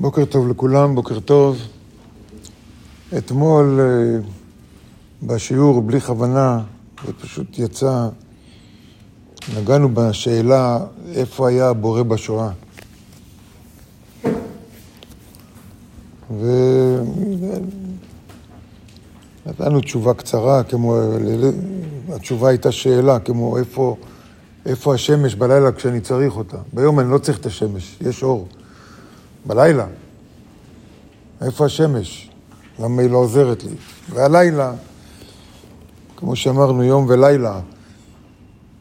בוקר טוב לכולם, בוקר טוב. אתמול אה, בשיעור, בלי כוונה, זה פשוט יצא, נגענו בשאלה איפה היה הבורא בשואה. ונתנו תשובה קצרה, כמו, התשובה הייתה שאלה, כמו איפה, איפה השמש בלילה כשאני צריך אותה. ביום אני לא צריך את השמש, יש אור. בלילה. איפה השמש? למה היא לא עוזרת לי? והלילה, כמו שאמרנו, יום ולילה.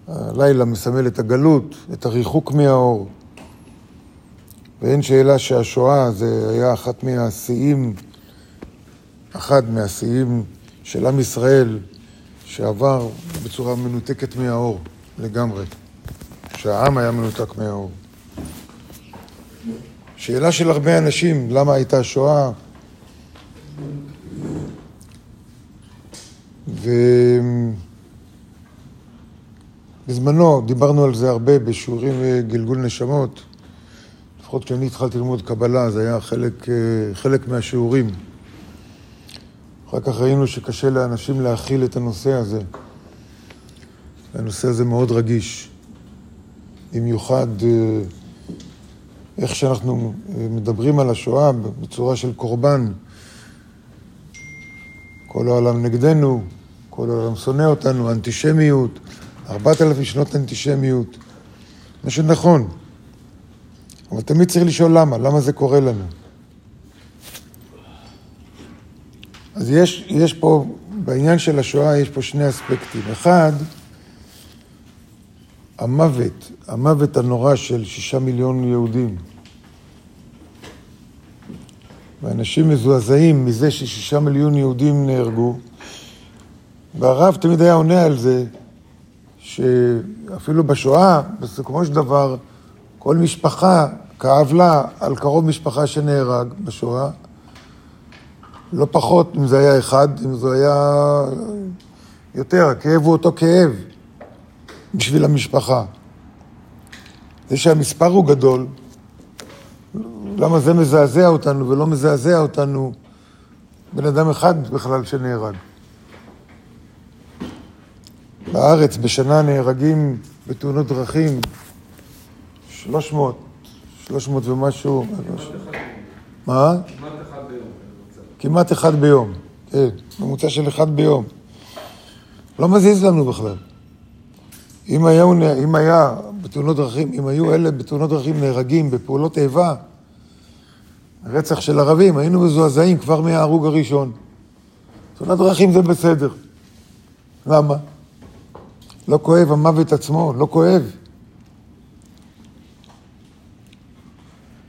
הלילה מסמל את הגלות, את הריחוק מהאור. ואין שאלה שהשואה זה היה אחת מהשיאים, אחד מהשיאים של עם ישראל שעבר בצורה מנותקת מהאור לגמרי. שהעם היה מנותק מהאור. שאלה של הרבה אנשים, למה הייתה שואה? ובזמנו דיברנו על זה הרבה בשיעורים גלגול נשמות. לפחות כשאני התחלתי ללמוד קבלה, זה היה חלק, חלק מהשיעורים. אחר כך ראינו שקשה לאנשים להכיל את הנושא הזה. הנושא הזה מאוד רגיש. במיוחד איך שאנחנו אה, מדברים על השואה בצורה של קורבן. כל העולם נגדנו, כל העולם שונא אותנו, אנטישמיות, ארבעת אלפים שנות אנטישמיות. מה שנכון. אבל תמיד צריך לשאול למה, למה זה קורה לנו. אז יש, יש פה, בעניין של השואה יש פה שני אספקטים. אחד, המוות, המוות הנורא של שישה מיליון יהודים. ואנשים מזועזעים מזה ששישה מיליון יהודים נהרגו, והרב תמיד היה עונה על זה, שאפילו בשואה, בסיכומו של דבר, כל משפחה כאב לה על קרוב משפחה שנהרג בשואה, לא פחות אם זה היה אחד, אם זה היה יותר, הכאב הוא אותו כאב. בשביל המשפחה. זה שהמספר הוא גדול, למה זה מזעזע אותנו ולא מזעזע אותנו בן אדם אחד בכלל שנהרג. בארץ בשנה נהרגים בתאונות דרכים 300, 300 ומשהו. מה? כמעט אחד ביום. כמעט אחד ביום, כן, ממוצע של אחד ביום. לא מזיז לנו בכלל. אם היה, אם היה בתאונות דרכים, אם היו אלה בתאונות דרכים נהרגים בפעולות איבה, רצח של ערבים, היינו מזועזעים כבר מההרוג הראשון. תאונות דרכים זה בסדר. למה? לא כואב המוות עצמו, לא כואב.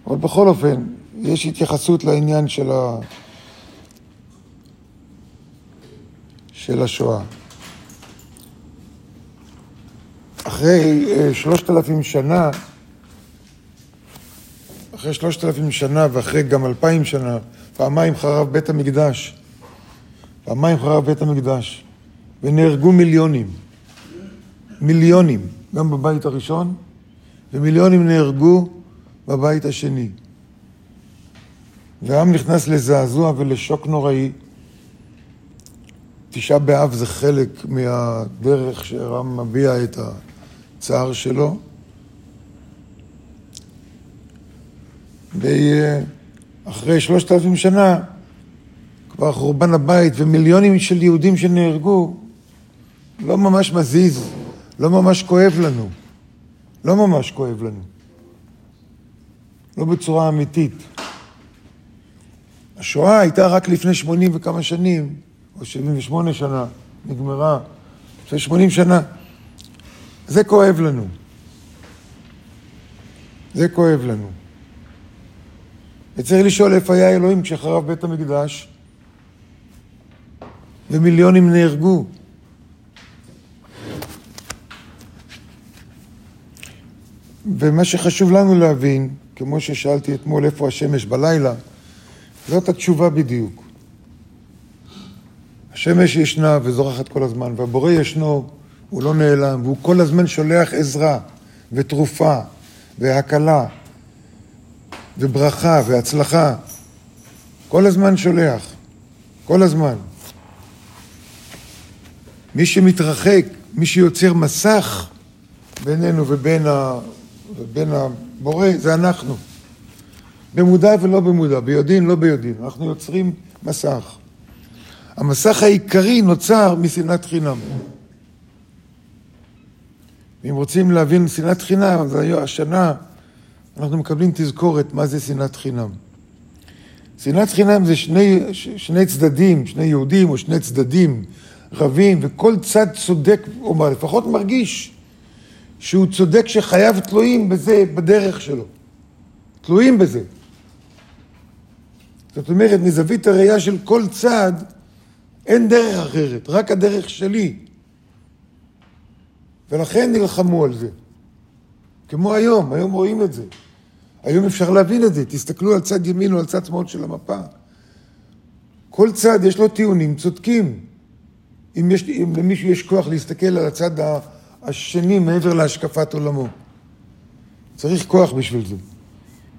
אבל בכל אופן, יש התייחסות לעניין של, ה... של השואה. אחרי אה, שלושת אלפים שנה, אחרי שלושת אלפים שנה ואחרי גם אלפיים שנה, פעמיים חרב בית המקדש. פעמיים חרב בית המקדש. ונהרגו מיליונים. מיליונים, גם בבית הראשון, ומיליונים נהרגו בבית השני. והעם נכנס לזעזוע ולשוק נוראי. תשעה באב זה חלק מהדרך שהרם מביע את ה... הצער שלו. ואחרי שלושת אלפים שנה, כבר חורבן הבית ומיליונים של יהודים שנהרגו, לא ממש מזיז, לא ממש כואב לנו. לא ממש כואב לנו. לא בצורה אמיתית. השואה הייתה רק לפני שמונים וכמה שנים, או שבעים ושמונה שנה, נגמרה. לפני שמונים שנה. זה כואב לנו. זה כואב לנו. וצריך לשאול איפה היה אלוהים כשחרב בית המקדש ומיליונים נהרגו. ומה שחשוב לנו להבין, כמו ששאלתי אתמול איפה השמש בלילה, זאת התשובה בדיוק. השמש ישנה וזורחת כל הזמן, והבורא ישנו הוא לא נעלם, והוא כל הזמן שולח עזרה ותרופה והקלה וברכה והצלחה. כל הזמן שולח, כל הזמן. מי שמתרחק, מי שיוצר מסך בינינו ובין, ה... ובין הבורא, זה אנחנו. במודע ולא במודע, ביודעין, לא ביודעין. אנחנו יוצרים מסך. המסך העיקרי נוצר משנאת חינם. ואם רוצים להבין שנאת חינם, אז השנה אנחנו מקבלים תזכורת מה זה שנאת חינם. שנאת חינם זה שני, שני צדדים, שני יהודים או שני צדדים רבים, וכל צד צודק, או לפחות מרגיש שהוא צודק שחייו תלויים בזה, בדרך שלו. תלויים בזה. זאת אומרת, מזווית הראייה של כל צד, אין דרך אחרת, רק הדרך שלי. ולכן נלחמו על זה. כמו היום, היום רואים את זה. היום אפשר להבין את זה. תסתכלו על צד ימין או על צד שמאל של המפה. כל צד יש לו טיעונים צודקים. אם, יש, אם למישהו יש כוח להסתכל על הצד השני מעבר להשקפת עולמו. צריך כוח בשביל זה.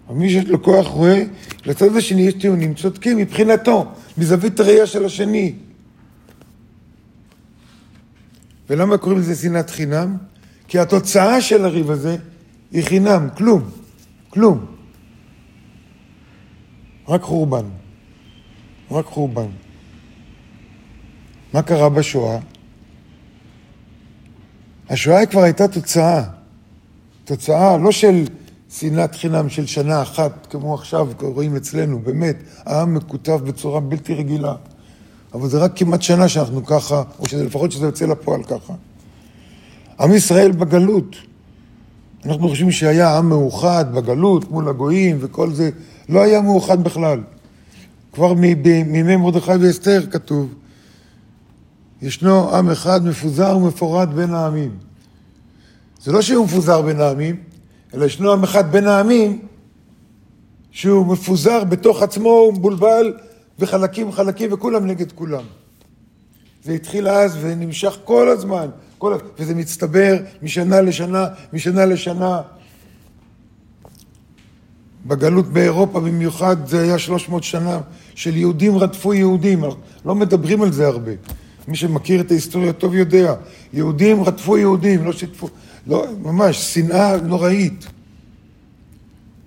אבל מי שיש לו כוח רואה, לצד השני יש טיעונים צודקים מבחינתו, מזווית הראייה של השני. ולמה קוראים לזה שנאת חינם? כי התוצאה של הריב הזה היא חינם, כלום, כלום. רק חורבן. רק חורבן. מה קרה בשואה? השואה כבר הייתה תוצאה. תוצאה לא של שנאת חינם של שנה אחת, כמו עכשיו רואים אצלנו, באמת, העם מקוטב בצורה בלתי רגילה. אבל זה רק כמעט שנה שאנחנו ככה, או שזה לפחות שזה יוצא לפועל ככה. עם ישראל בגלות. אנחנו חושבים שהיה עם מאוחד בגלות מול הגויים וכל זה, לא היה מאוחד בכלל. כבר מימי מרדכי ואסתר כתוב, ישנו עם אחד מפוזר ומפורד בין העמים. זה לא שהוא מפוזר בין העמים, אלא ישנו עם אחד בין העמים שהוא מפוזר בתוך עצמו, הוא מבולבל וחלקים חלקים וכולם נגד כולם. זה התחיל אז ונמשך כל הזמן, כל... וזה מצטבר משנה לשנה, משנה לשנה. בגלות באירופה במיוחד זה היה 300 שנה של יהודים רדפו יהודים, לא מדברים על זה הרבה. מי שמכיר את ההיסטוריה טוב יודע, יהודים רדפו יהודים, לא שיתפו, לא, ממש, שנאה נוראית.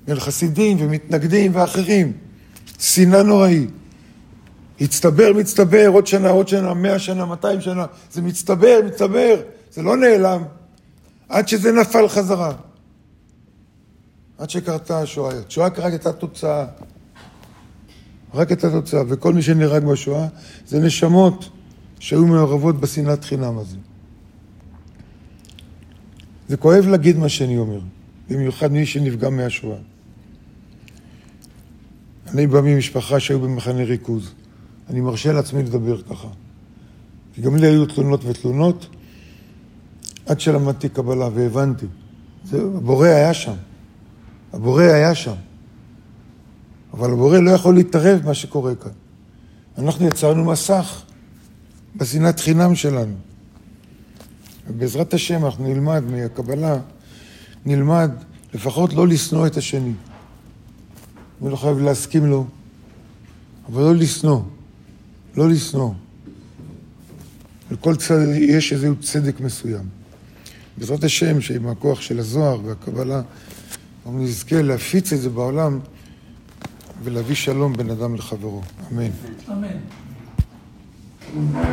בין חסידים ומתנגדים ואחרים, שנאה נוראית. הצטבר, מצטבר, עוד שנה, עוד שנה, מאה שנה, מאתיים שנה, זה מצטבר, מצטבר, זה לא נעלם, עד שזה נפל חזרה. עד שקרתה השואה. השואה רק הייתה תוצאה. רק הייתה תוצאה, וכל מי שנהרג בשואה זה נשמות שהיו מעורבות בשנאת חינם הזה. זה כואב להגיד מה שאני אומר, במיוחד מי שנפגע מהשואה. אני בא ממשפחה שהיו במחנה ריכוז. אני מרשה לעצמי לדבר ככה. כי גם לי היו תלונות ותלונות, עד שלמדתי קבלה והבנתי. זה, הבורא היה שם. הבורא היה שם. אבל הבורא לא יכול להתערב במה שקורה כאן. אנחנו יצרנו מסך בשנאת חינם שלנו. ובעזרת השם אנחנו נלמד מהקבלה, נלמד לפחות לא לשנוא את השני. אני לא חייב להסכים לו, אבל לא לשנוא. לא לשנוא. לכל צד יש איזה צדק מסוים. בעזרת השם, שעם הכוח של הזוהר והקבלה, אנחנו נזכה להפיץ את זה בעולם ולהביא שלום בין אדם לחברו. אמן. אמן.